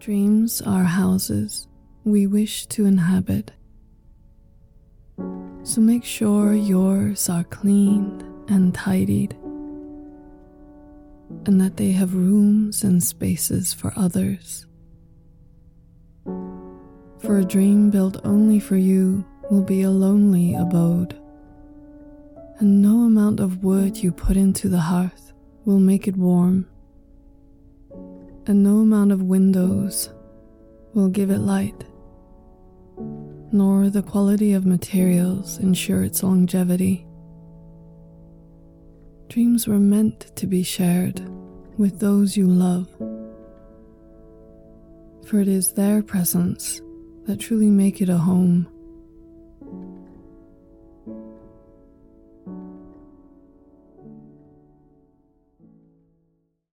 Dreams are houses we wish to inhabit. So make sure yours are cleaned and tidied, and that they have rooms and spaces for others. For a dream built only for you will be a lonely abode, and no amount of wood you put into the hearth will make it warm and no amount of windows will give it light, nor the quality of materials ensure its longevity. Dreams were meant to be shared with those you love, for it is their presence that truly make it a home.